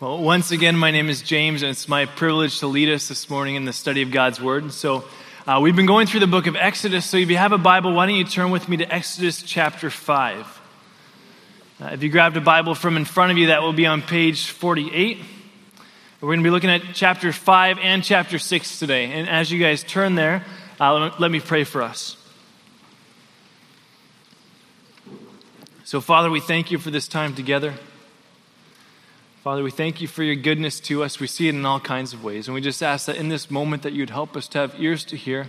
Well, once again, my name is James, and it's my privilege to lead us this morning in the study of God's Word. So, uh, we've been going through the book of Exodus. So, if you have a Bible, why don't you turn with me to Exodus chapter 5? Uh, if you grabbed a Bible from in front of you, that will be on page 48. We're going to be looking at chapter 5 and chapter 6 today. And as you guys turn there, uh, let me pray for us. So, Father, we thank you for this time together. Father, we thank you for your goodness to us. We see it in all kinds of ways. And we just ask that in this moment that you'd help us to have ears to hear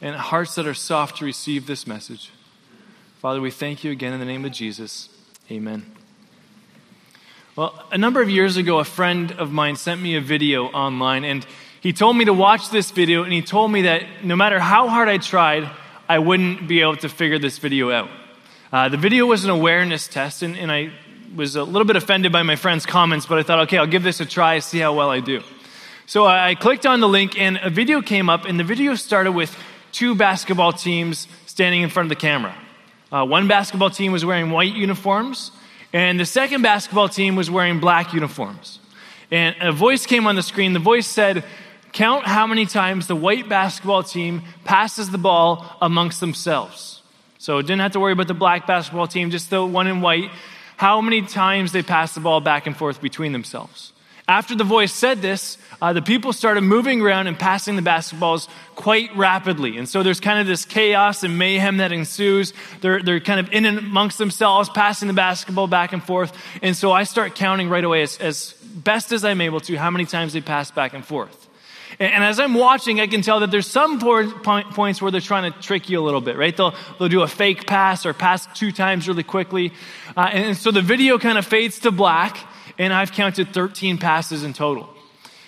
and hearts that are soft to receive this message. Father, we thank you again in the name of Jesus. Amen. Well, a number of years ago, a friend of mine sent me a video online, and he told me to watch this video, and he told me that no matter how hard I tried, I wouldn't be able to figure this video out. Uh, the video was an awareness test, and, and I was a little bit offended by my friend's comments, but I thought, okay, I'll give this a try, see how well I do. So I clicked on the link, and a video came up, and the video started with two basketball teams standing in front of the camera. Uh, one basketball team was wearing white uniforms, and the second basketball team was wearing black uniforms. And a voice came on the screen. The voice said, Count how many times the white basketball team passes the ball amongst themselves. So didn't have to worry about the black basketball team, just the one in white how many times they passed the ball back and forth between themselves. After the voice said this, uh, the people started moving around and passing the basketballs quite rapidly. And so there's kind of this chaos and mayhem that ensues. They're, they're kind of in and amongst themselves, passing the basketball back and forth. And so I start counting right away as, as best as I'm able to how many times they pass back and forth. And as I'm watching, I can tell that there's some points where they're trying to trick you a little bit, right? They'll, they'll do a fake pass or pass two times really quickly. Uh, and so the video kind of fades to black, and I've counted 13 passes in total.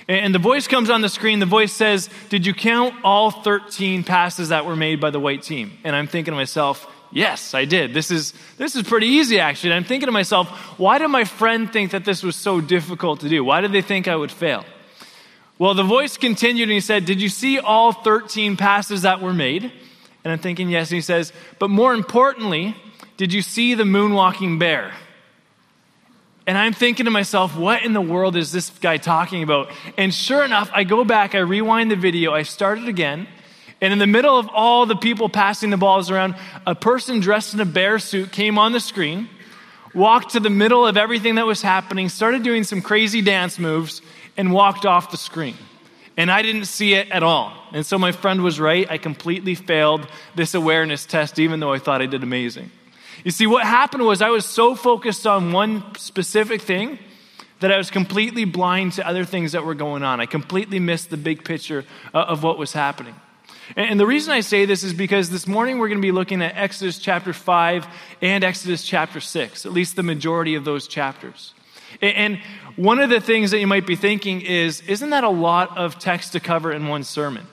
And the voice comes on the screen. The voice says, Did you count all 13 passes that were made by the white team? And I'm thinking to myself, Yes, I did. This is, this is pretty easy, actually. And I'm thinking to myself, Why did my friend think that this was so difficult to do? Why did they think I would fail? Well, the voice continued and he said, Did you see all 13 passes that were made? And I'm thinking, Yes. And he says, But more importantly, did you see the moonwalking bear? And I'm thinking to myself, what in the world is this guy talking about? And sure enough, I go back, I rewind the video, I start it again. And in the middle of all the people passing the balls around, a person dressed in a bear suit came on the screen, walked to the middle of everything that was happening, started doing some crazy dance moves, and walked off the screen. And I didn't see it at all. And so my friend was right. I completely failed this awareness test, even though I thought I did amazing. You see, what happened was I was so focused on one specific thing that I was completely blind to other things that were going on. I completely missed the big picture uh, of what was happening. And the reason I say this is because this morning we're going to be looking at Exodus chapter 5 and Exodus chapter 6, at least the majority of those chapters. And one of the things that you might be thinking is, isn't that a lot of text to cover in one sermon?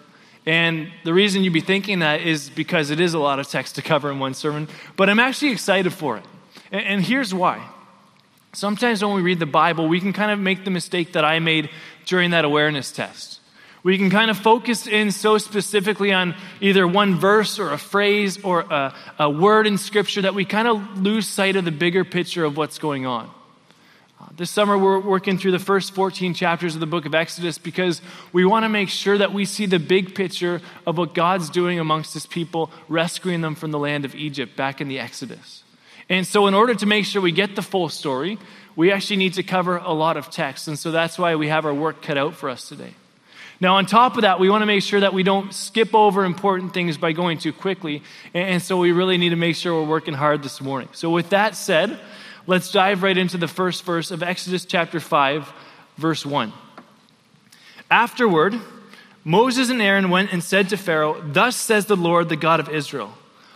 And the reason you'd be thinking that is because it is a lot of text to cover in one sermon, but I'm actually excited for it. And here's why. Sometimes when we read the Bible, we can kind of make the mistake that I made during that awareness test. We can kind of focus in so specifically on either one verse or a phrase or a, a word in Scripture that we kind of lose sight of the bigger picture of what's going on. This summer, we're working through the first 14 chapters of the book of Exodus because we want to make sure that we see the big picture of what God's doing amongst his people, rescuing them from the land of Egypt back in the Exodus. And so, in order to make sure we get the full story, we actually need to cover a lot of text. And so, that's why we have our work cut out for us today. Now, on top of that, we want to make sure that we don't skip over important things by going too quickly. And so, we really need to make sure we're working hard this morning. So, with that said, Let's dive right into the first verse of Exodus chapter 5, verse 1. Afterward, Moses and Aaron went and said to Pharaoh, Thus says the Lord, the God of Israel,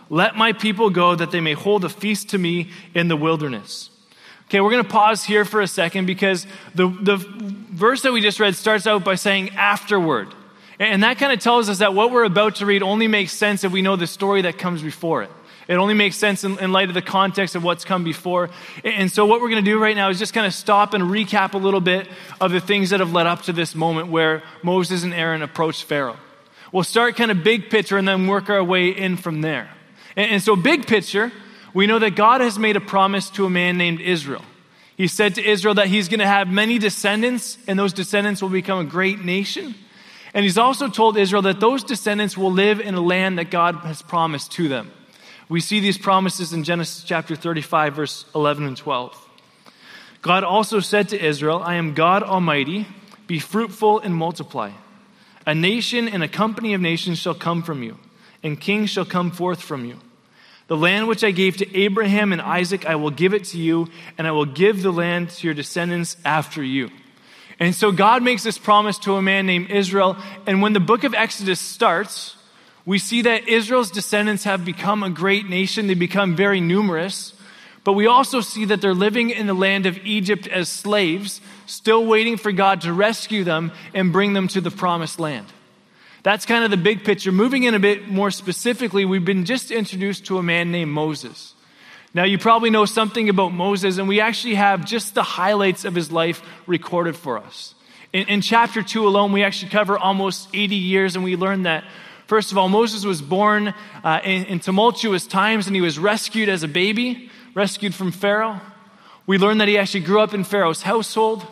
Let my people go that they may hold a feast to me in the wilderness. Okay, we're going to pause here for a second because the, the verse that we just read starts out by saying afterward. And that kind of tells us that what we're about to read only makes sense if we know the story that comes before it. It only makes sense in, in light of the context of what's come before. And so, what we're going to do right now is just kind of stop and recap a little bit of the things that have led up to this moment where Moses and Aaron approached Pharaoh. We'll start kind of big picture and then work our way in from there. And, and so, big picture, we know that God has made a promise to a man named Israel. He said to Israel that he's going to have many descendants, and those descendants will become a great nation. And he's also told Israel that those descendants will live in a land that God has promised to them. We see these promises in Genesis chapter 35, verse 11 and 12. God also said to Israel, I am God Almighty, be fruitful and multiply. A nation and a company of nations shall come from you, and kings shall come forth from you. The land which I gave to Abraham and Isaac, I will give it to you, and I will give the land to your descendants after you. And so God makes this promise to a man named Israel. And when the book of Exodus starts, we see that Israel's descendants have become a great nation. They become very numerous. But we also see that they're living in the land of Egypt as slaves, still waiting for God to rescue them and bring them to the promised land. That's kind of the big picture. Moving in a bit more specifically, we've been just introduced to a man named Moses. Now, you probably know something about Moses, and we actually have just the highlights of his life recorded for us. In, in, chapter 2 alone, we actually cover almost 80 years, and we learn that, first of all, Moses was born uh, in, in tumultuous times, and he was rescued as a baby, rescued from Pharaoh. We learn that he actually grew up in Pharaoh's household.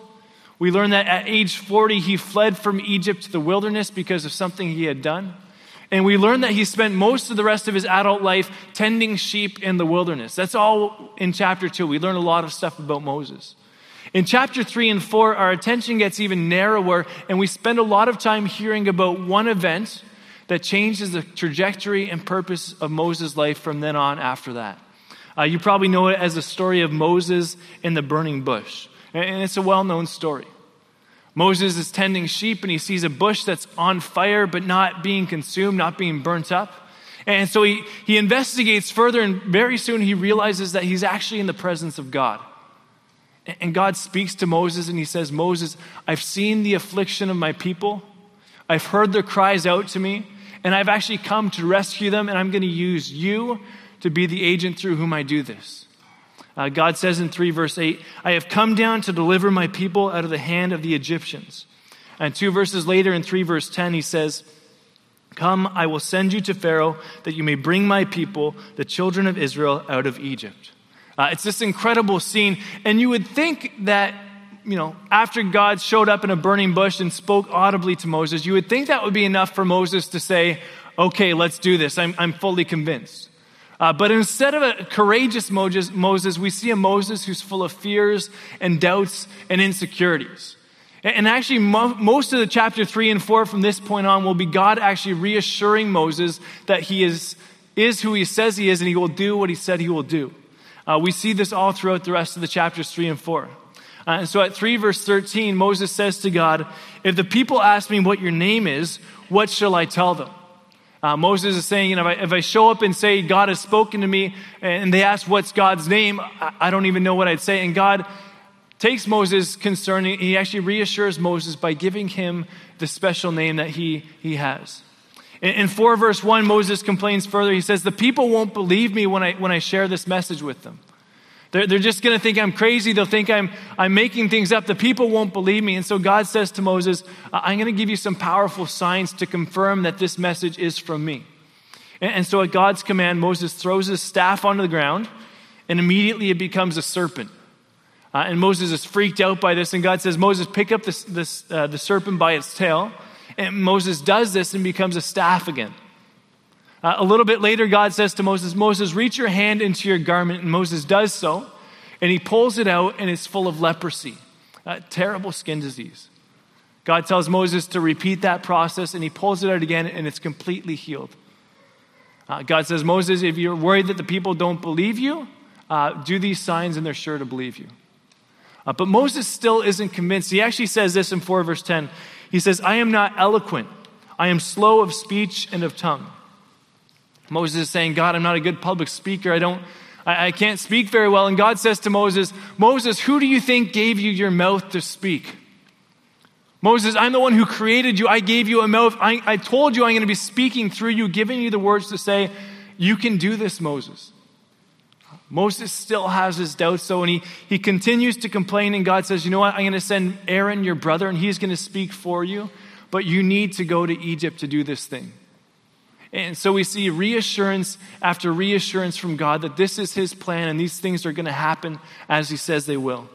We learn that at age 40, he fled from Egypt to the wilderness because of something he had done. And we learn that he spent most of the rest of his adult life tending sheep in the wilderness. That's all in chapter 2. We learn a lot of stuff about Moses. In chapter 3 and 4, our attention gets even narrower, and we spend a lot of time hearing about one event that changes the trajectory and purpose of Moses' life from then on after that. Uh, you probably know it as the story of Moses in the burning bush. And it's a well known story. Moses is tending sheep and he sees a bush that's on fire but not being consumed, not being burnt up. And so he, he investigates further, and very soon he realizes that he's actually in the presence of God. And God speaks to Moses and he says, Moses, I've seen the affliction of my people. I've heard their cries out to me, and I've actually come to rescue them, and I'm going to use you to be the agent through whom I do this. Uh, God says in 3 verse 8, I have come down to deliver my people out of the hand of the Egyptians. And two verses later in 3 verse 10, he says, Come, I will send you to Pharaoh that you may bring my people, the children of Israel, out of Egypt. Uh, it's this incredible scene. And you would think that, you know, after God showed up in a burning bush and spoke audibly to Moses, you would think that would be enough for Moses to say, okay, let's do this. I'm, I'm fully convinced. Uh, but instead of a courageous Moses, we see a Moses who's full of fears and doubts and insecurities. And actually, most of the chapter 3 and 4 from this point on will be God actually reassuring Moses that he is, is who he says he is and he will do what he said he will do. Uh, we see this all throughout the rest of the chapters 3 and 4. Uh, and so at 3 verse 13, Moses says to God, If the people ask me what your name is, what shall I tell them? Uh, Moses is saying, you know, if I, if I, show up and say, God has spoken to me, and they ask, what's God's name? I, I don't even know what I'd say. And God takes Moses' concern, he actually reassures Moses by giving him the special name that he, he has. In, in 4 verse 1, Moses complains further. He says, The people won't believe me when I, when I share this message with them. They're, they're just going to think I'm crazy. They'll think I'm, I'm making things up. The people won't believe me. And so God says to Moses, I'm going to give you some powerful signs to confirm that this message is from me. And, and so at God's command, Moses throws his staff onto the ground, and immediately it becomes a serpent. Uh, and Moses is freaked out by this, and God says, Moses, pick up this, this, uh, the serpent by its tail. And Moses does this and becomes a staff again. Uh, a little bit later, God says to Moses, Moses, reach your hand into your garment. And Moses does so. And he pulls it out, and it's full of leprosy, a terrible skin disease. God tells Moses to repeat that process, and he pulls it out again, and it's completely healed. Uh, God says, Moses, if you're worried that the people don't believe you, uh, do these signs, and they're sure to believe you. Uh, but Moses still isn't convinced. He actually says this in 4 verse 10. He says, I am not eloquent, I am slow of speech and of tongue. Moses is saying, God, I'm not a good public speaker. I don't, I, I can't speak very well. And God says to Moses, Moses, who do you think gave you your mouth to speak? Moses, I'm the one who created you. I gave you a mouth. I, I told you I'm going to be speaking through you, giving you the words to say, You can do this, Moses. Moses still has his doubts, though, and he, he continues to complain. And God says, You know what? I'm going to send Aaron, your brother, and he's going to speak for you. But you need to go to Egypt to do this thing. And so we see reassurance after reassurance from God that this is His plan and these things are going to happen as He says they will.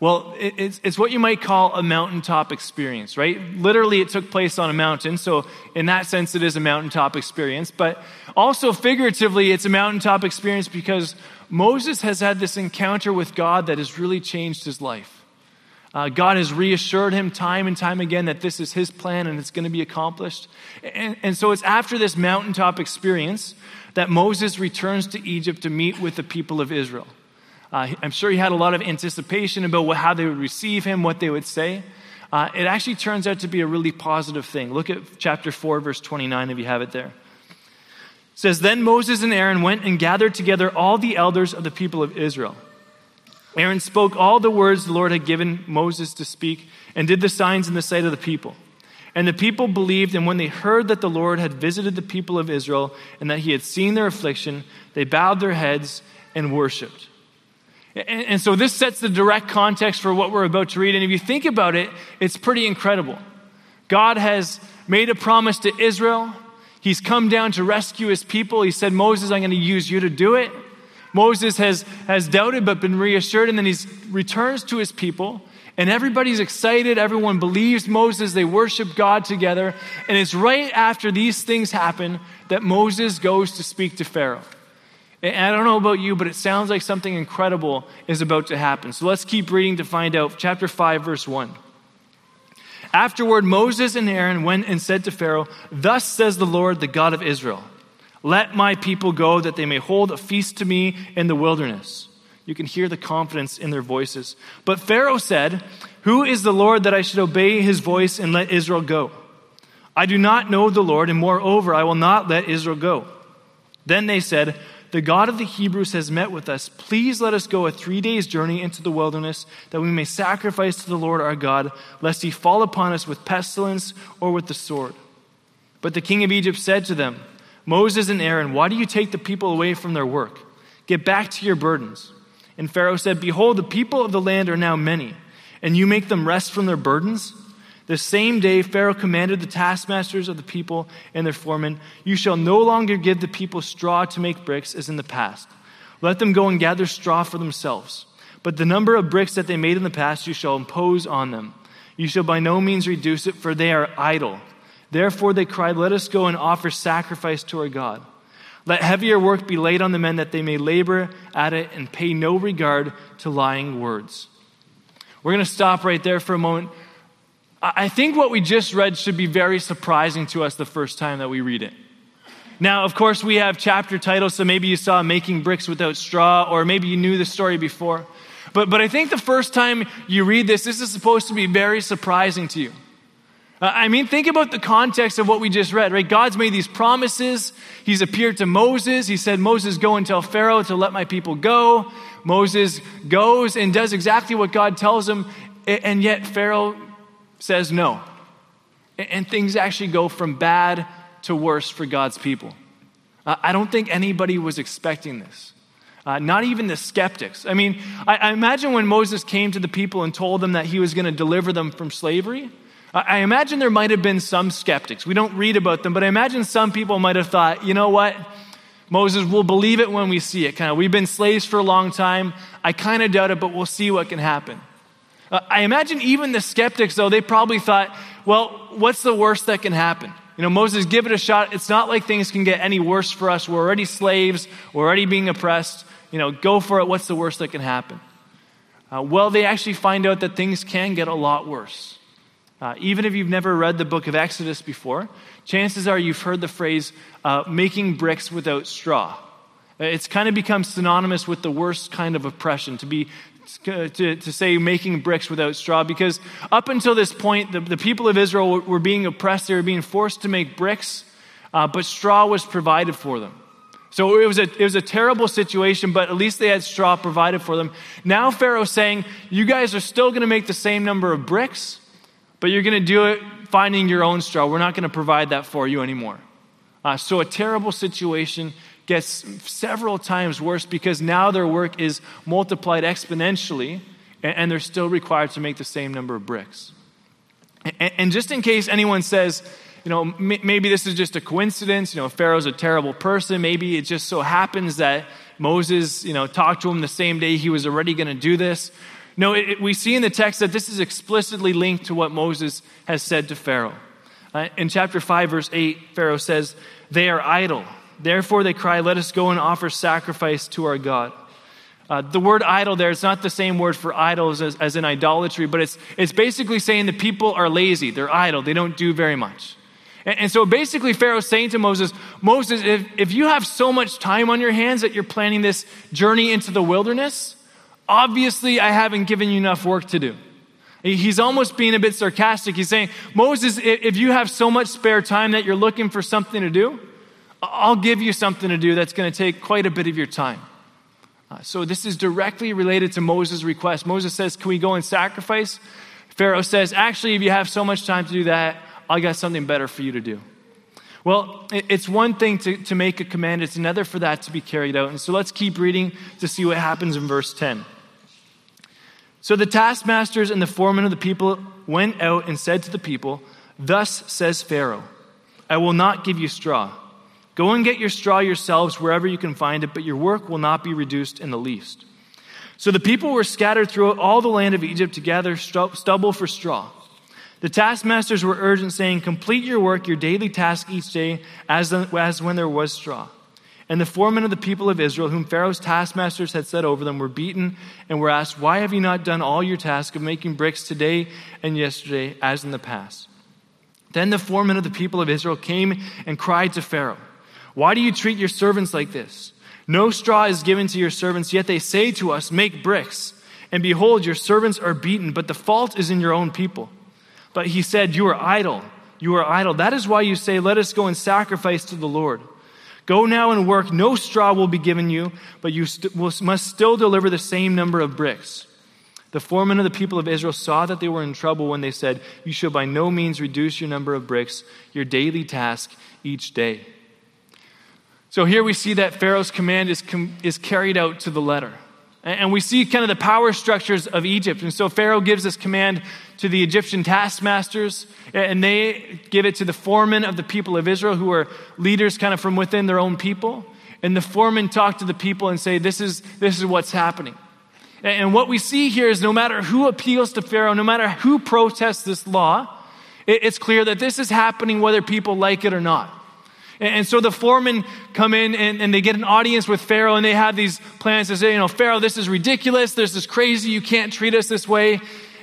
Well, it's, it's what you might call a mountaintop experience, right? Literally, it took place on a mountain. So, in that sense, it is a mountaintop experience. But also, figuratively, it's a mountaintop experience because Moses has had this encounter with God that has really changed his life. Uh, God has reassured him time and time again that this is his plan and it's going to be accomplished. And, and so, it's after this mountaintop experience that Moses returns to Egypt to meet with the people of Israel. Uh, I'm sure he had a lot of anticipation about what, how they would receive him, what they would say. Uh, it actually turns out to be a really positive thing. Look at chapter 4, verse 29, if you have it there. It says, Then Moses and Aaron went and gathered together all the elders of the people of Israel. Aaron spoke all the words the Lord had given Moses to speak and did the signs in the sight of the people. And the people believed, and when they heard that the Lord had visited the people of Israel and that he had seen their affliction, they bowed their heads and worshiped. And, and, so this sets the direct context for what we're about to read. And if you think about it, it's pretty incredible. God has made a promise to Israel. He's come down to rescue his people. He said, Moses, I'm going to use you to do it. Moses has, has doubted but been reassured, and then he returns to his people. And everybody's excited. Everyone believes Moses. They worship God together. And it's right after these things happen that Moses goes to speak to Pharaoh. And I don't know about you, but it sounds like something incredible is about to happen. So let's keep reading to find out. Chapter 5, verse 1. Afterward, Moses and Aaron went and said to Pharaoh, Thus says the Lord, the God of Israel, Let my people go that they may hold a feast to me in the wilderness. You can hear the confidence in their voices. But Pharaoh said, Who is the Lord that I should obey his voice and let Israel go? I do not know the Lord, and moreover, I will not let Israel go. Then they said, the God of the Hebrews has met with us. Please let us go a three days' journey into the wilderness, that we may sacrifice to the Lord our God, lest he fall upon us with pestilence or with the sword. But the king of Egypt said to them, Moses and Aaron, why do you take the people away from their work? Get back to your burdens. And Pharaoh said, Behold, the people of the land are now many, and you make them rest from their burdens? The same day, Pharaoh commanded the taskmasters of the people and their foremen, You shall no longer give the people straw to make bricks as in the past. Let them go and gather straw for themselves. But the number of bricks that they made in the past you shall impose on them. You shall by no means reduce it, for they are idle. Therefore they cried, Let us go and offer sacrifice to our God. Let heavier work be laid on the men that they may labor at it and pay no regard to lying words. We're going to stop right there for a moment. I think what we just read should be very surprising to us the first time that we read it. Now, of course, we have chapter titles, so maybe you saw Making Bricks Without Straw, or maybe you knew the story before. But, but I think the first time you read this, this is supposed to be very surprising to you. Uh, I mean, think about the context of what we just read, right? God's made these promises. He's appeared to Moses. He said, Moses, go and tell Pharaoh to let my people go. Moses goes and does exactly what God tells him, and yet Pharaoh says no. And things actually go from bad to worse for God's people. I don't think anybody was expecting this. Uh, not even the skeptics. I mean, I, I, imagine when Moses came to the people and told them that he was going to deliver them from slavery, I, imagine there might have been some skeptics. We don't read about them, but I imagine some people might have thought, you know what? Moses, we'll believe it when we see it. Kind of, we've been slaves for a long time. I kind of doubt it, but we'll see what can happen. Uh, I imagine even the skeptics, though, they probably thought, well, what's the worst that can happen? You know, Moses, give it a shot. It's not like things can get any worse for us. We're already slaves. We're already being oppressed. You know, go for it. What's the worst that can happen? Uh, well, they actually find out that things can get a lot worse. Uh, even if you've never read the book of Exodus before, chances are you've heard the phrase uh, making bricks without straw. It's kind of become synonymous with the worst kind of oppression, to be to, to say making bricks without straw because up until this point, the, the people of Israel were, being oppressed. They were being forced to make bricks, uh, but straw was provided for them. So it was, a, it was a terrible situation, but at least they had straw provided for them. Now Pharaoh's saying, You guys are still going to make the same number of bricks, but you're going to do it finding your own straw. We're not going to provide that for you anymore. Uh, so a terrible situation gets several times worse because now their work is multiplied exponentially and, they're still required to make the same number of bricks. And, just in case anyone says, you know, maybe this is just a coincidence, you know, Pharaoh's a terrible person, maybe it just so happens that Moses, you know, talked to him the same day he was already going to do this. No, it, it, we see in the text that this is explicitly linked to what Moses has said to Pharaoh. Uh, in chapter 5, verse 8, Pharaoh says, They are idle. Therefore they cry, Let us go and offer sacrifice to our God. Uh, the word idol there, it's not the same word for idols as, as in idolatry, but it's, it's basically saying the people are lazy. They're idle. They don't do very much. And, and so basically, Pharaoh's saying to Moses, Moses, if, if you have so much time on your hands that you're planning this journey into the wilderness, obviously I haven't given you enough work to do. He's almost being a bit sarcastic. He's saying, Moses, if you have so much spare time that you're looking for something to do, I'll give you something to do that's going to take quite a bit of your time. Uh, so this is directly related to Moses' request. Moses says, Can we go and sacrifice? Pharaoh says, Actually, if you have so much time to do that, I got something better for you to do. Well, it's one thing to, to make a command, it's another for that to be carried out. And so let's keep reading to see what happens in verse 10. So the taskmasters and the foremen of the people went out and said to the people, Thus says Pharaoh, I will not give you straw. Go and get your straw yourselves wherever you can find it, but your work will not be reduced in the least. So the people were scattered throughout all the land of Egypt to gather stubble for straw. The taskmasters were urgent, saying, Complete your work, your daily task each day, as, as when there was straw. And the foremen of the people of Israel, whom Pharaoh's taskmasters had set over them, were beaten and were asked, Why have you not done all your task of making bricks today and yesterday, as in the past? Then the foremen of the people of Israel came and cried to Pharaoh. Why do you treat your servants like this? No straw is given to your servants, yet they say to us, Make bricks. And behold, your servants are beaten, but the fault is in your own people. But he said, You are idle. You are idle. That is why you say, Let us go and sacrifice to the Lord. Go now and work. No straw will be given you, but you st- must still deliver the same number of bricks. The foremen of the people of Israel saw that they were in trouble when they said, You shall by no means reduce your number of bricks, your daily task each day. So here we see that Pharaoh's command is, com- is carried out to the letter. And we see kind of the power structures of Egypt. And so Pharaoh gives this command to the Egyptian taskmasters, and they give it to the foremen of the people of Israel, who are leaders kind of from within their own people. And the foremen talk to the people and say, This is, this is what's happening. And what we see here is no matter who appeals to Pharaoh, no matter who protests this law, it's clear that this is happening whether people like it or not. And so the foremen come in and, and, they get an audience with Pharaoh and they have these plans to say, you know, Pharaoh, this is ridiculous. This is crazy. You can't treat us this way.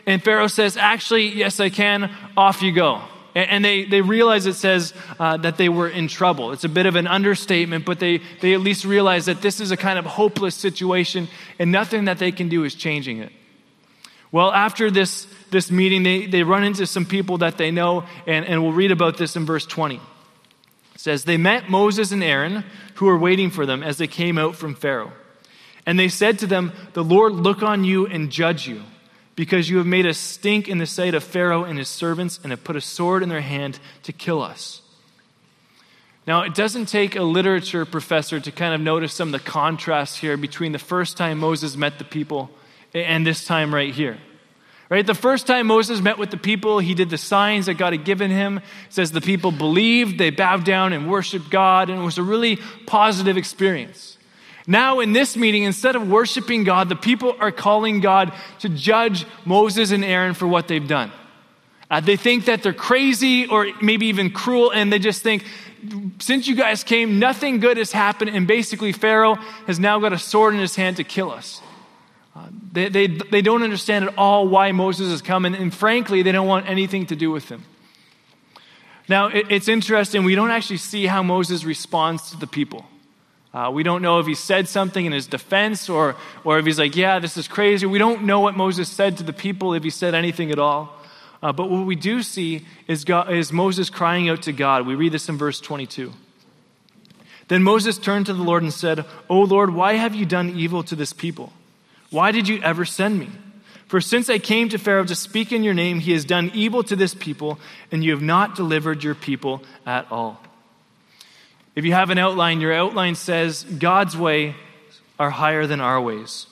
And Pharaoh says, actually, yes, I can. Off you go. And they, they realize it says uh, that they were in trouble. It's a bit of an understatement, but they, they at least realize that this is a kind of hopeless situation and nothing that they can do is changing it. Well, after this, this meeting, they, they run into some people that they know, and, and we'll read about this in verse 20. It says, They met Moses and Aaron, who were waiting for them as they came out from Pharaoh. And they said to them, The Lord look on you and judge you, because you have made us stink in the sight of Pharaoh and his servants, and have put a sword in their hand to kill us. Now, it doesn't take a literature professor to kind of notice some of the contrast here between the first time Moses met the people and this time right here. Right? The first time Moses met with the people, he did the signs that God had given him. It says the people believed, they bowed down and worshiped God, and it was a really positive experience. Now, in this meeting, instead of worshiping God, the people are calling God to judge Moses and Aaron for what they've done. Uh, they think that they're crazy or maybe even cruel, and they just think, since you guys came, nothing good has happened, and basically, Pharaoh has now got a sword in his hand to kill us. They, they, they don't understand at all why Moses is coming, and frankly, they don't want anything to do with him. Now, it, it's interesting, we don't actually see how Moses responds to the people. Uh, we don't know if he said something in his defense or, or if he's like, yeah, this is crazy. We don't know what Moses said to the people, if he said anything at all. Uh, but what we do see is, God, is Moses crying out to God. We read this in verse 22. Then Moses turned to the Lord and said, O Lord, why have you done evil to this people? Why did you ever send me? For since I came to Pharaoh to speak in your name, he has done evil to this people, and you have not delivered your people at all. If you have an outline, your outline says, God's way are higher than our ways.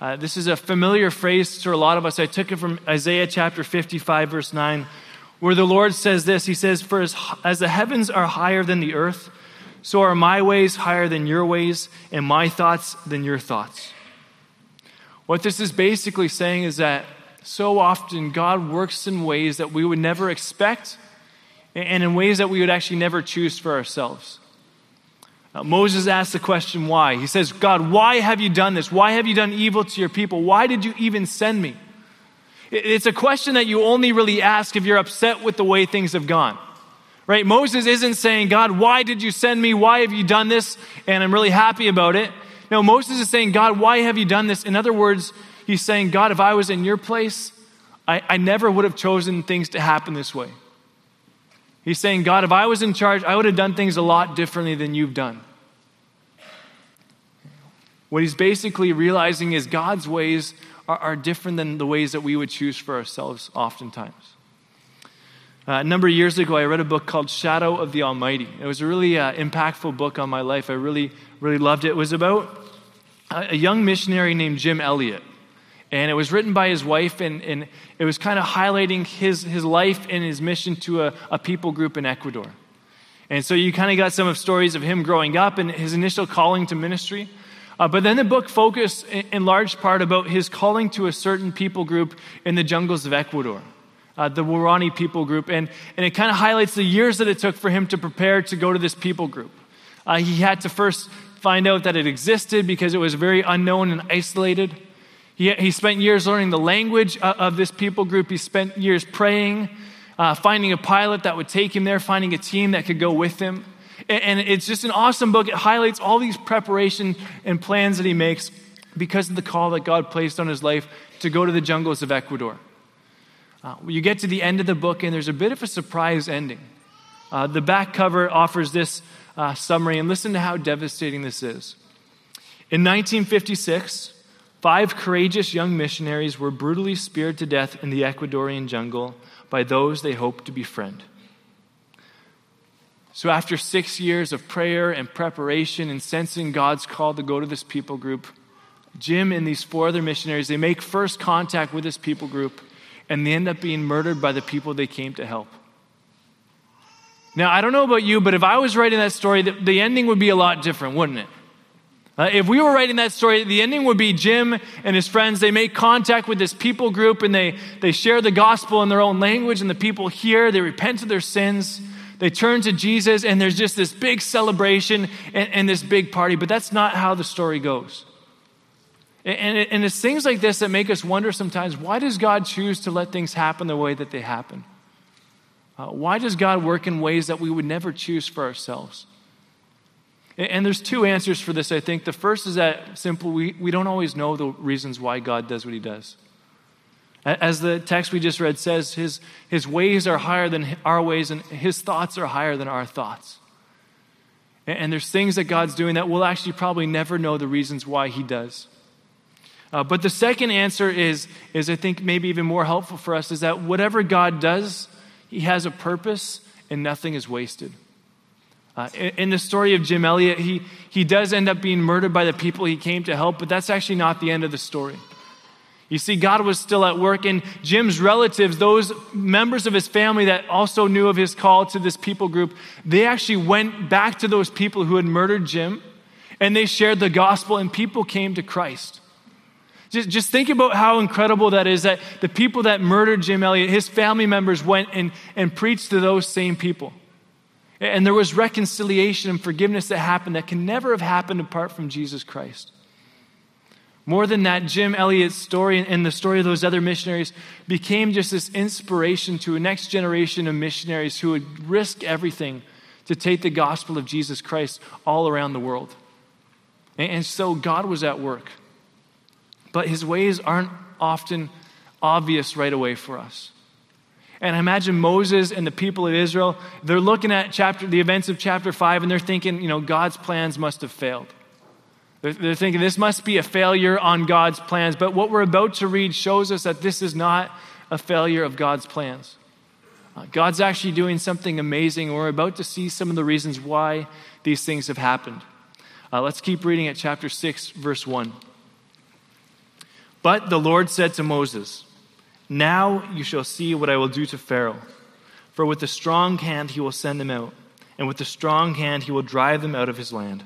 Uh, this is a familiar phrase to a lot of us. I took it from Isaiah chapter 55, verse 9, where the Lord says this He says, For as, as the heavens are higher than the earth, so are my ways higher than your ways, and my thoughts than your thoughts. What this is basically saying is that so often God works in ways that we would never expect and in ways that we would actually never choose for ourselves. Uh, Moses asks the question, why? He says, God, why have you done this? Why have you done evil to your people? Why did you even send me? It's a question that you only really ask if you're upset with the way things have gone. Right? Moses isn't saying, God, why did you send me? Why have you done this? And I'm really happy about it. No, Moses is saying, God, why have you done this? In other words, he's saying, God, if I was in your place, I, I never would have chosen things to happen this way. He's saying, God, if I was in charge, I would have done things a lot differently than you've done. What he's basically realizing is God's ways are, are different than the ways that we would choose for ourselves oftentimes. Uh, a number of years ago, I read a book called Shadow of the Almighty. It was a really uh, impactful book on my life. I really, really loved it. It was about a, a young missionary named Jim Elliot. And it was written by his wife, and, and it was kind of highlighting his, his life and his mission to a, a people group in Ecuador. And so you kind of got some of stories of him growing up and his initial calling to ministry. Uh, but then the book focused in, in, large part about his calling to a certain people group in the jungles of Ecuador, uh, the Waorani people group. And, and it kind of highlights the years that it took for him to prepare to go to this people group. Uh, he had to first find out that it existed because it was very unknown and isolated. He, he spent years learning the language of, this people group. He spent years praying, uh, finding a pilot that would take him there, finding a team that could go with him. And it's just an awesome book. It highlights all these preparation and plans that he makes because of the call that God placed on his life to go to the jungles of Ecuador. Uh, you get to the end of the book, and there's a bit of a surprise ending. Uh, the back cover offers this uh, summary, and listen to how devastating this is. In 1956, five courageous young missionaries were brutally speared to death in the Ecuadorian jungle by those they hoped to befriend. So, after six years of prayer and preparation and sensing God's call to go to this people group, Jim and these four other missionaries, they make first contact with this people group and they end up being murdered by the people they came to help. Now, I don't know about you, but if I was writing that story, the, ending would be a lot different, wouldn't it? Uh, if we were writing that story, the ending would be Jim and his friends. They make contact with this people group and they, they share the gospel in their own language, and the people hear, they repent of their sins. They turn to Jesus, and there's just this big celebration and, and this big party. But that's not how the story goes. And, it, and, it's things like this that make us wonder sometimes why does God choose to let things happen the way that they happen? Uh, why does God work in ways that we would never choose for ourselves? And, there's two answers for this, I think. The first is that simple we, we don't always know the reasons why God does what he does. As the text we just read says, his, his ways are higher than our ways, and his thoughts are higher than our thoughts. And, and there's things that God's doing that we'll actually probably never know the reasons why he does. Uh, but the second answer is, is, I think, maybe even more helpful for us is that whatever God does, he has a purpose and nothing is wasted. Uh, in, in the story of Jim Elliot, he, he does end up being murdered by the people he came to help, but that's actually not the end of the story. You see, God was still at work, and Jim's relatives, those members of his family that also knew of his call to this people group, they actually went back to those people who had murdered Jim, and they shared the gospel, and people came to Christ. Just, just think about how incredible that is that the people that murdered Jim Elliot, his family members went and, and preached to those same people. And there was reconciliation and forgiveness that happened that can never have happened apart from Jesus Christ. More than that, Jim Elliot's story and the story of those other missionaries became just this inspiration to a next generation of missionaries who would risk everything to take the gospel of Jesus Christ all around the world. And so God was at work. But his ways aren't often obvious right away for us. And I imagine Moses and the people of Israel, they're looking at chapter, the events of chapter 5 and they're thinking, you know, God's plans must have failed. They're, they're thinking this must be a failure on God's plans. But what we're about to read shows us that this is not a failure of God's plans. Uh, God's actually doing something amazing, we're about to see some of the reasons why these things have happened. Uh, let's keep reading at chapter 6, verse 1. But the Lord said to Moses, Now you shall see what I will do to Pharaoh. For with a strong hand he will send them out, and with a strong hand he will drive them out of his land.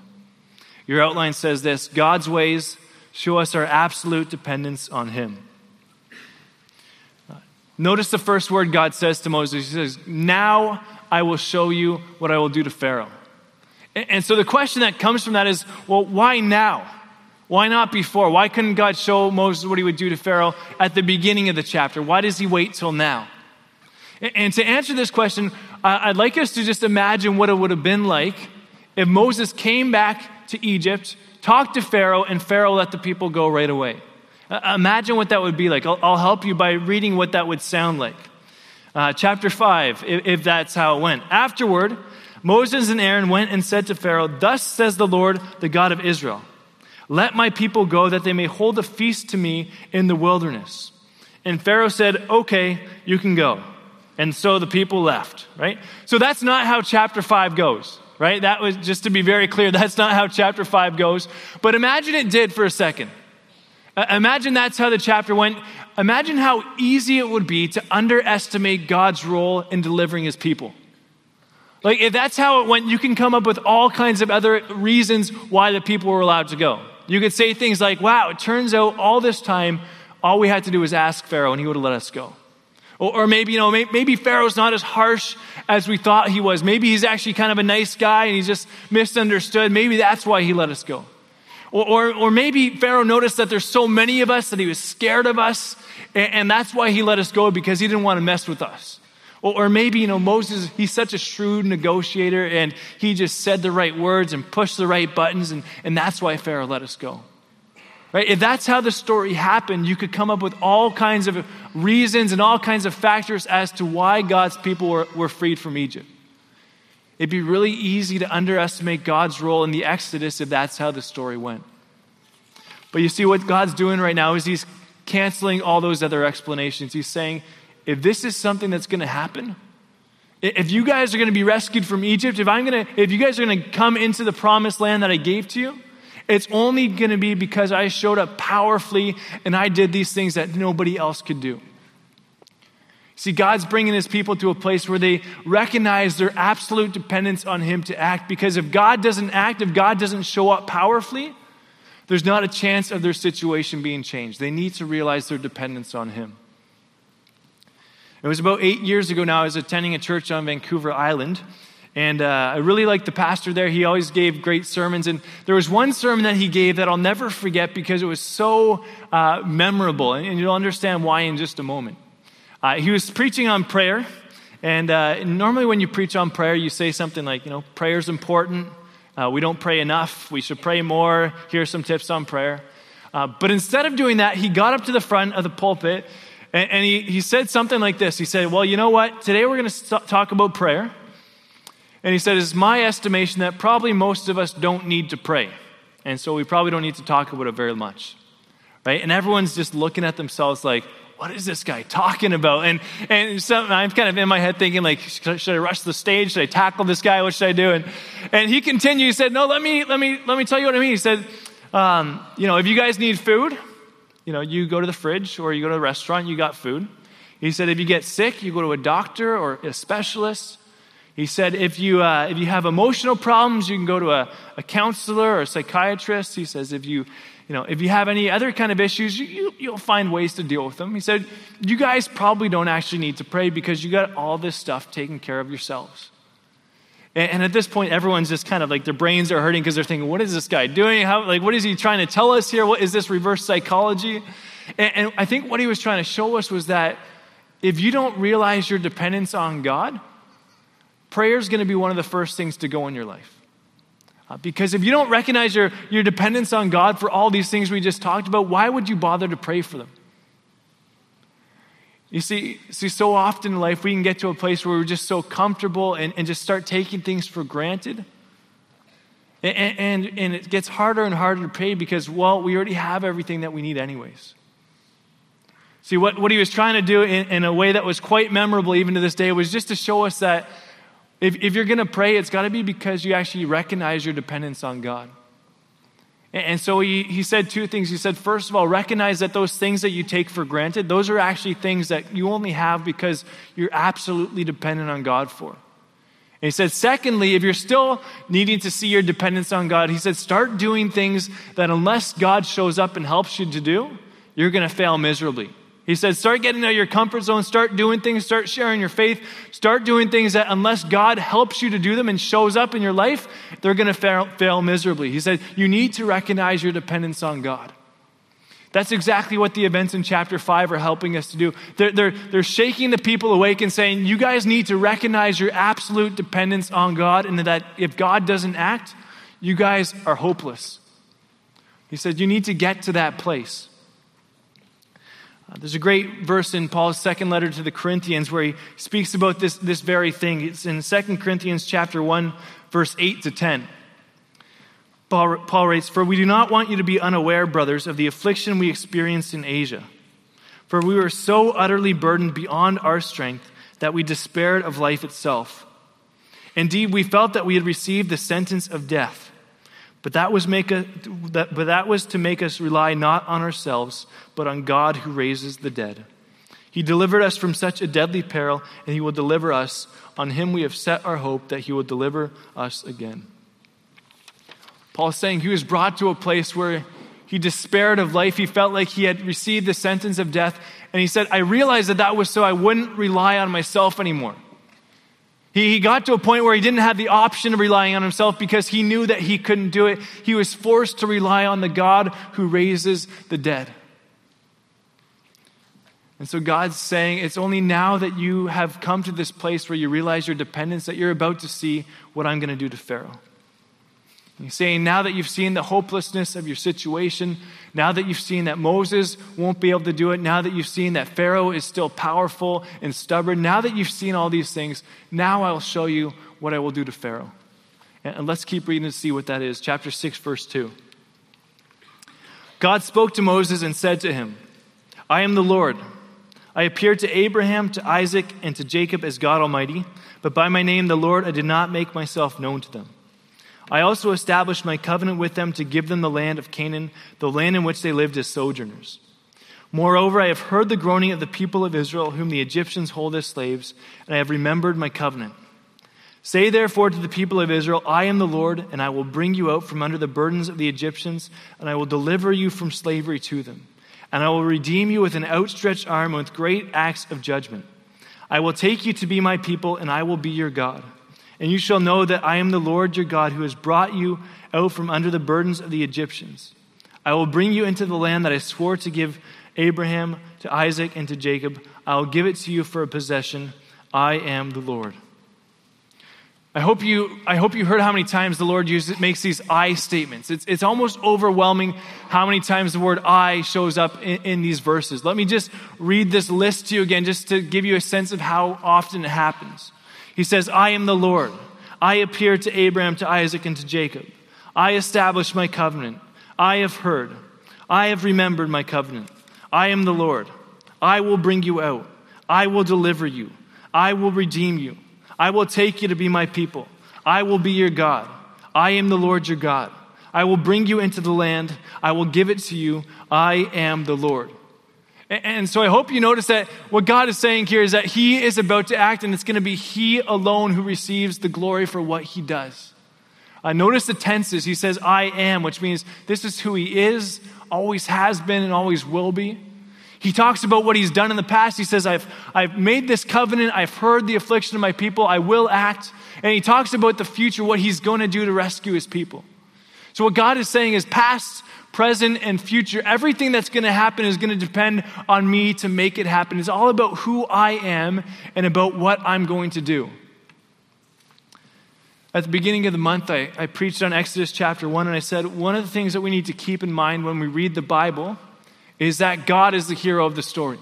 Your outline says this God's ways show us our absolute dependence on Him. Notice the first word God says to Moses. He says, Now I will show you what I will do to Pharaoh. And so the question that comes from that is, well, why now? Why not before? Why couldn't God show Moses what he would do to Pharaoh at the beginning of the chapter? Why does he wait till now? And to answer this question, I'd like us to just imagine what it would have been like if Moses came back to Egypt, talked to Pharaoh, and Pharaoh let the people go right away. Imagine what that would be like. I'll, help you by reading what that would sound like. Uh, chapter 5, if, if that's how it went. Afterward, Moses and Aaron went and said to Pharaoh, Thus says the Lord, the God of Israel, let my people go that they may hold a feast to me in the wilderness. And Pharaoh said, Okay, you can go. And so the people left, right? So that's not how chapter 5 goes, right? That was just to be very clear, that's not how chapter 5 goes. But imagine it did for a second. Uh, imagine that's how the chapter went. Imagine how easy it would be to underestimate God's role in delivering his people. Like, if that's how it went, you can come up with all kinds of other reasons why the people were allowed to go. You could say things like, wow, it turns out all this time, all we had to do was ask Pharaoh and he would have let us go. Or, or maybe, you know, maybe, maybe Pharaoh's not as harsh as we thought he was. Maybe he's actually kind of a nice guy and he's just misunderstood. Maybe that's why he let us go. Or, or, or, maybe Pharaoh noticed that there's so many of us that he was scared of us, and, and that's why he let us go because he didn't want to mess with us. Or, or maybe, you know, Moses, he's such a shrewd negotiator and he just said the right words and pushed the right buttons, and, and that's why Pharaoh let us go. Right? If that's how the story happened, you could come up with all kinds of reasons and all kinds of factors as to why God's people were, were freed from Egypt. It'd be really easy to underestimate God's role in the Exodus if that's how the story went. But you see, what God's doing right now is He's canceling all those other explanations. He's saying, if this is something that's going to happen, if you guys are going to be rescued from Egypt, if I'm going to, if you guys are going to come into the promised land that I gave to you, it's only going to be because I showed up powerfully and I did these things that nobody else could do. See, God's bringing his people to a place where they recognize their absolute dependence on him to act. Because if God doesn't act, if God doesn't show up powerfully, there's not a chance of their situation being changed. They need to realize their dependence on him. It was about eight years ago now, I was attending a church on Vancouver Island. And uh, I really liked the pastor there. He always gave great sermons. And there was one sermon that he gave that I'll never forget because it was so uh, memorable. And you'll understand why in just a moment. Uh, he was preaching on prayer. And uh, normally, when you preach on prayer, you say something like, you know, prayer's important. Uh, we don't pray enough. We should pray more. Here are some tips on prayer. Uh, but instead of doing that, he got up to the front of the pulpit and, and he, he said something like this. He said, Well, you know what? Today we're going to talk about prayer. And he said, It's my estimation that probably most of us don't need to pray. And so we probably don't need to talk about it very much. Right? And everyone's just looking at themselves like, what is this guy talking about? And, and so I'm kind of in my head thinking, like, should I rush the stage? Should I tackle this guy? What should I do? And, and he continued, he said, no, let me, let me, let me tell you what I mean. He said, um, you know, if you guys need food, you know, you go to the fridge or you go to a restaurant, you got food. He said, if you get sick, you go to a doctor or a specialist. He said, if you, uh, if you have emotional problems, you can go to a, a counselor or a psychiatrist. He says, if you, you know, if you have any other kind of issues, you, you, will find ways to deal with them. He said, You guys probably don't actually need to pray because you got all this stuff taken care of yourselves. And, at this point, everyone's just kind of like their brains are hurting because they're thinking, What is this guy doing? How, like, what is he trying to tell us here? What is this reverse psychology? And, and I think what he was trying to show us was that if you don't realize your dependence on God, prayer is going to be one of the first things to go in your life. Uh, because if you don't recognize your, your dependence on God for all these things we just talked about, why would you bother to pray for them? You see, see, so often in life we can get to a place where we're just so comfortable and, and just start taking things for granted. And, and, and it gets harder and harder to pray because, well, we already have everything that we need, anyways. See, what, what he was trying to do in, in a way that was quite memorable even to this day was just to show us that if, if you're going to pray, it's got to be because you actually recognize your dependence on God. And, and so he, he said two things. He said, first of all, recognize that those things that you take for granted, those are actually things that you only have because you're absolutely dependent on God for. he said, secondly, if you're still needing to see your dependence on God, he said, start doing things that unless God shows up and helps you to do, you're going to fail miserably. He said, start getting out of your comfort zone, start doing things, start sharing your faith, start doing things that unless God helps you to do them and shows up in your life, they're going to fail, fail miserably. He said, you need to recognize your dependence on God. That's exactly what the events in chapter 5 are helping us to do. They're, they're, they're shaking the people awake and saying, You guys need to recognize your absolute dependence on God, and that if God doesn't act, you guys are hopeless. He said, You need to get to that place. Uh, there's a great verse in Paul's second letter to the Corinthians where he speaks about this, this very thing. It's in 2 Corinthians chapter 1, verse 8 to 10. Paul, Paul writes, For we do not want you to be unaware, brothers, of the affliction we experienced in Asia. For we were so utterly burdened beyond our strength that we despaired of life itself. Indeed, we felt that we had received the sentence of death. But that was, make a, that, but that was to make us rely not on ourselves, but on God who raises the dead. He delivered us from such a deadly peril, and He will deliver us. On Him we have set our hope that He will deliver us again. Paul is saying he was brought to a place where he despaired of life. He felt like he had received the sentence of death. And he said, I realized that that was so I wouldn't rely on myself anymore. He, he got to a point where he didn't have the option of relying on himself because he knew that he couldn't do it. He was forced to rely on the God who raises the dead. And so God's saying, it's only now that you have come to this place where you realize your dependence that you're about to see what I'm going to do to Pharaoh. He's saying, now that you've seen the hopelessness of your situation, now that you've seen that Moses won't be able to do it, now that you've seen that Pharaoh is still powerful and stubborn, now that you've seen all these things, now I'll show you what I will do to Pharaoh. And let's keep reading to see what that is. Chapter 6, verse 2. God spoke to Moses and said to him, I am the Lord. I appeared to Abraham, to Isaac, and to Jacob as God Almighty, but by my name, the Lord, I did not make myself known to them. I also established my covenant with them to give them the land of Canaan, the land in which they lived as sojourners. Moreover, I have heard the groaning of the people of Israel, whom the Egyptians hold as slaves, and I have remembered my covenant. Say therefore to the people of Israel, I am the Lord, and I will bring you out from under the burdens of the Egyptians, and I will deliver you from slavery to them. And I will redeem you with an outstretched arm and with great acts of judgment. I will take you to be my people, and I will be your God. And you shall know that I am the Lord your God who has brought you out from under the burdens of the Egyptians. I will bring you into the land that I swore to give Abraham, to Isaac, and to Jacob. I will give it to you for a possession. I am the Lord. I hope you, I hope you heard how many times the Lord uses, makes these I statements. It's, it's almost overwhelming how many times the word I shows up in, in these verses. Let me just read this list to you again, just to give you a sense of how often it happens. He says, I am the Lord. I appeared to Abraham, to Isaac, and to Jacob. I established my covenant. I have heard. I have remembered my covenant. I am the Lord. I will bring you out. I will deliver you. I will redeem you. I will take you to be my people. I will be your God. I am the Lord your God. I will bring you into the land. I will give it to you. I am the Lord. And so I hope you notice that what God is saying here is that He is about to act, and it's going to be He alone who receives the glory for what He does. Uh, notice the tenses. He says, I am, which means this is who He is, always has been, and always will be. He talks about what He's done in the past. He says, I've, I've made this covenant, I've heard the affliction of my people, I will act. And He talks about the future, what He's going to do to rescue His people. So what God is saying is, past, present, and future. Everything that's going to happen is going to depend on me to make it happen. It's all about who I am and about what I'm going to do. At the beginning of the month, I, I preached on Exodus chapter 1, and I said one of the things that we need to keep in mind when we read the Bible is that God is the hero of the story.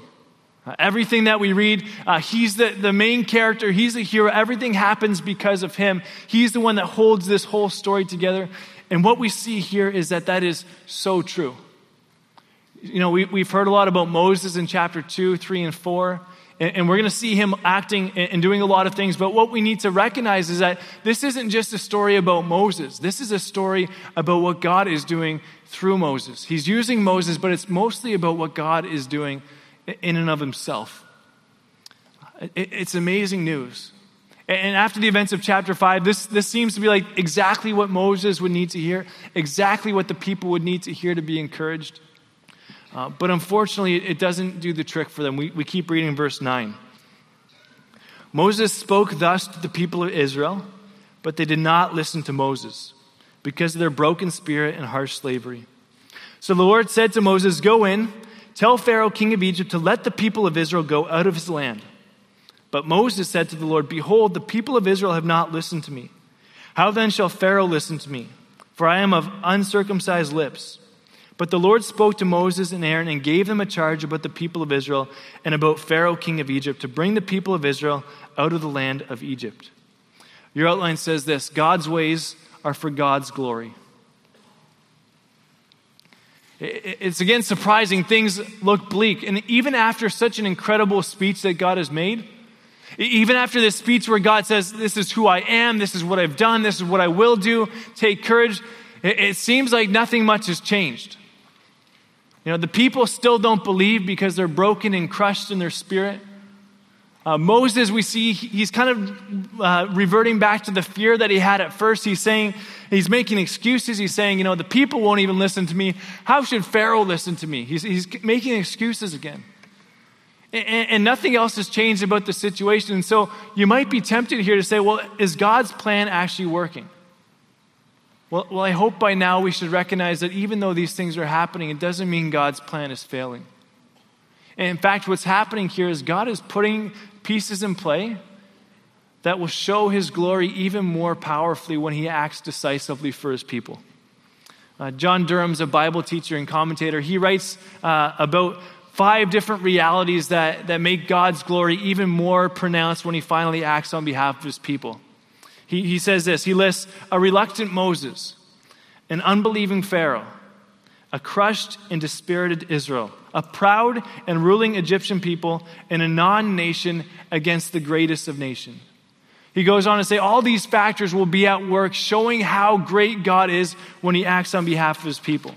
Uh, everything that we read, uh, he's the, the main character, he's the hero. Everything happens because of him. He's the one that holds this whole story together. And what we see here is that that is so true. You know, we, we've heard a lot about Moses in chapter 2, 3, and 4. And, and we're going to see him acting and, and doing a lot of things. But what we need to recognize is that this isn't just a story about Moses. This is a story about what God is doing through Moses. He's using Moses, but it's mostly about what God is doing in and of himself. It, it's amazing news. And after the events of chapter 5, this, this seems to be like exactly what Moses would need to hear, exactly what the people would need to hear to be encouraged. Uh, but unfortunately, it doesn't do the trick for them. We, we keep reading verse 9. Moses spoke thus to the people of Israel, but they did not listen to Moses because of their broken spirit and harsh slavery. So the Lord said to Moses, Go in, tell Pharaoh, king of Egypt, to let the people of Israel go out of his land. But Moses said to the Lord, Behold, the people of Israel have not listened to me. How then shall Pharaoh listen to me? For I am of uncircumcised lips. But the Lord spoke to Moses and Aaron and gave them a charge about the people of Israel and about Pharaoh, king of Egypt, to bring the people of Israel out of the land of Egypt. Your outline says this God's ways are for God's glory. It's again surprising. Things look bleak. And even after such an incredible speech that God has made, even after this speech where God says, This is who I am, this is what I've done, this is what I will do, take courage, it seems like nothing much has changed. You know, the people still don't believe because they're broken and crushed in their spirit. Uh, Moses, we see he's kind of uh, reverting back to the fear that he had at first. He's saying, he's making excuses. He's saying, you know, the people won't even listen to me. How should Pharaoh listen to me? He's, he's making excuses again. And, nothing else has changed about the situation. And so you might be tempted here to say, well, is God's plan actually working? Well, well, I hope by now we should recognize that even though these things are happening, it doesn't mean God's plan is failing. And in fact, what's happening here is God is putting pieces in play that will show his glory even more powerfully when he acts decisively for his people. Uh, John Durham's a Bible teacher and commentator. He writes uh, about five different realities that, that make God's glory even more pronounced when he finally acts on behalf of his people. He, he says this He lists a reluctant Moses, an unbelieving Pharaoh, a crushed and dispirited Israel, a proud and ruling Egyptian people, and a non nation against the greatest of nations. He goes on to say all these factors will be at work showing how great God is when he acts on behalf of his people.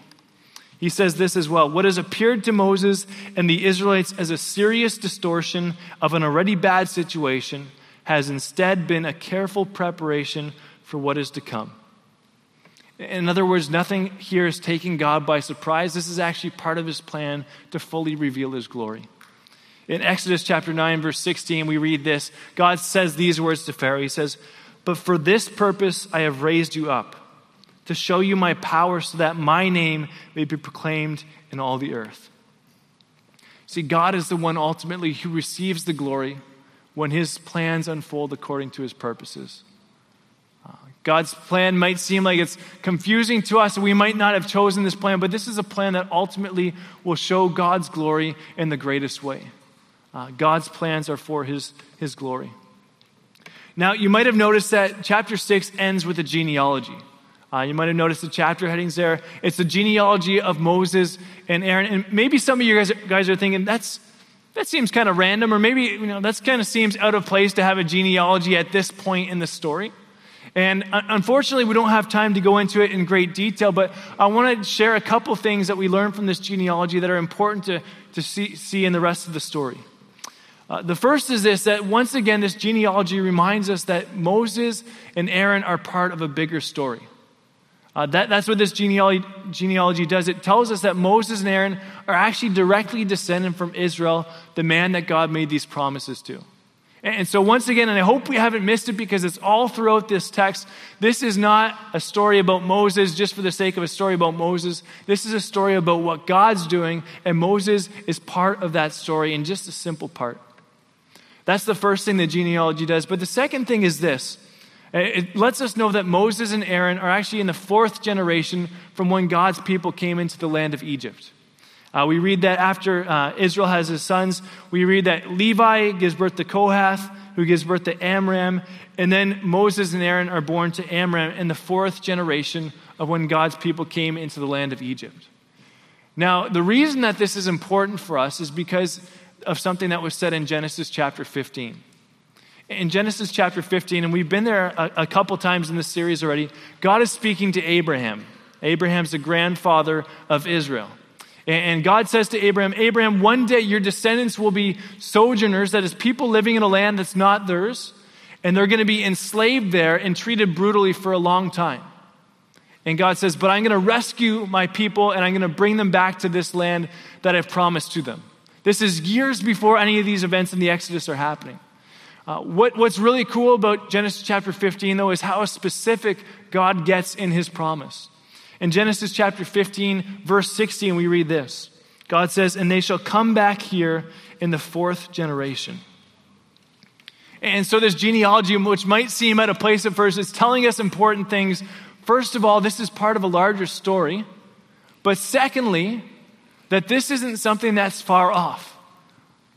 He says this as well What has appeared to Moses and the Israelites as a serious distortion of an already bad situation has instead been a careful preparation for what is to come. In other words, nothing here is taking God by surprise. This is actually part of his plan to fully reveal his glory. In Exodus chapter 9, verse 16, we read this God says these words to Pharaoh. He says, But for this purpose I have raised you up, to show you my power, so that my name may be proclaimed in all the earth. See, God is the one ultimately who receives the glory when his plans unfold according to his purposes. Uh, God's plan might seem like it's confusing to us, we might not have chosen this plan, but this is a plan that ultimately will show God's glory in the greatest way. Uh, God's plans are for his, his glory. Now, you might have noticed that chapter 6 ends with a genealogy. Uh, you might have noticed the chapter headings there. It's the genealogy of Moses and Aaron. And maybe some of you guys, guys are thinking, that's, that seems kind of random, or maybe, you know, that kind of seems out of place to have a genealogy at this point in the story. And unfortunately, we don't have time to go into it in great detail, but I want to share a couple things that we learned from this genealogy that are important to, to see, see in the rest of the story. Uh, the first is this that once again, this genealogy reminds us that Moses and Aaron are part of a bigger story. Uh, that, that's what this genealogy, genealogy does. It tells us that Moses and Aaron are actually directly descended from Israel, the man that God made these promises to. And, and so, once again, and I hope we haven't missed it because it's all throughout this text, this is not a story about Moses just for the sake of a story about Moses. This is a story about what God's doing, and Moses is part of that story in just a simple part. That's the first thing the genealogy does. But the second thing is this it lets us know that Moses and Aaron are actually in the fourth generation from when God's people came into the land of Egypt. Uh, we read that after uh, Israel has his sons, we read that Levi gives birth to Kohath, who gives birth to Amram, and then Moses and Aaron are born to Amram in the fourth generation of when God's people came into the land of Egypt. Now, the reason that this is important for us is because of something that was said in Genesis chapter 15. In Genesis chapter 15, and we've been there a, a couple times in this series already, God is speaking to Abraham. Abraham's the grandfather of Israel. And God says to Abraham, Abraham, one day your descendants will be sojourners, that is, people living in a land that's not theirs. and they're going to be enslaved there and treated brutally for a long time. And God says, But I'm going to rescue my people and I'm going to bring them back to this land that I've promised to them. This is years before any of these events in the Exodus are happening. Uh, what, what's really cool about Genesis chapter 15, though, is how specific God gets in his promise. In Genesis chapter 15, verse 16, we read this God says, And they shall come back here in the fourth generation. And so, this genealogy, which might seem out of place at first, is telling us important things. First of all, this is part of a larger story. But secondly, that this isn't something that's far off.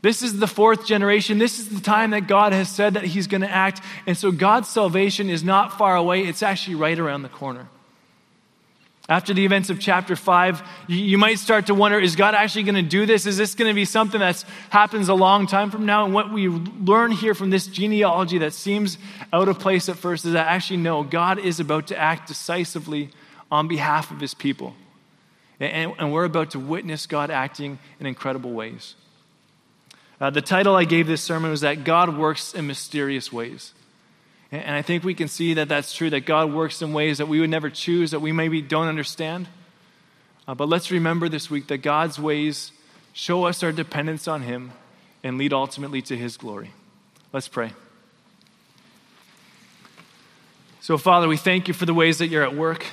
This is the fourth generation. This is the time that God has said that He's going to act. And so God's salvation is not far away, it's actually right around the corner. After the events of chapter 5, you might start to wonder is God actually going to do this? Is this going to be something that happens a long time from now? And what we learn here from this genealogy that seems out of place at first is that actually, no, God is about to act decisively on behalf of his people. And, and we're about to witness God acting in incredible ways. Uh, the title I gave this sermon was that God works in mysterious ways. And, and I think we can see that that's true, that God works in ways that we would never choose, that we maybe don't understand. Uh, but let's remember this week that God's ways show us our dependence on Him and lead ultimately to His glory. Let's pray. So, Father, we thank you for the ways that you're at work.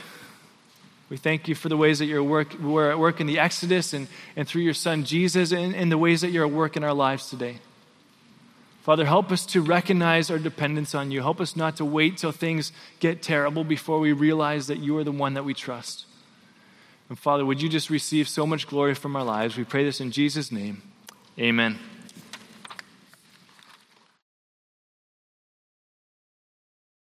We thank you for the ways that you're work, we're at work in the Exodus and, and through your Son Jesus, and, and the ways that you're at work in our lives today. Father, help us to recognize our dependence on you. Help us not to wait till things get terrible before we realize that you are the one that we trust. And Father, would you just receive so much glory from our lives? We pray this in Jesus' name. Amen.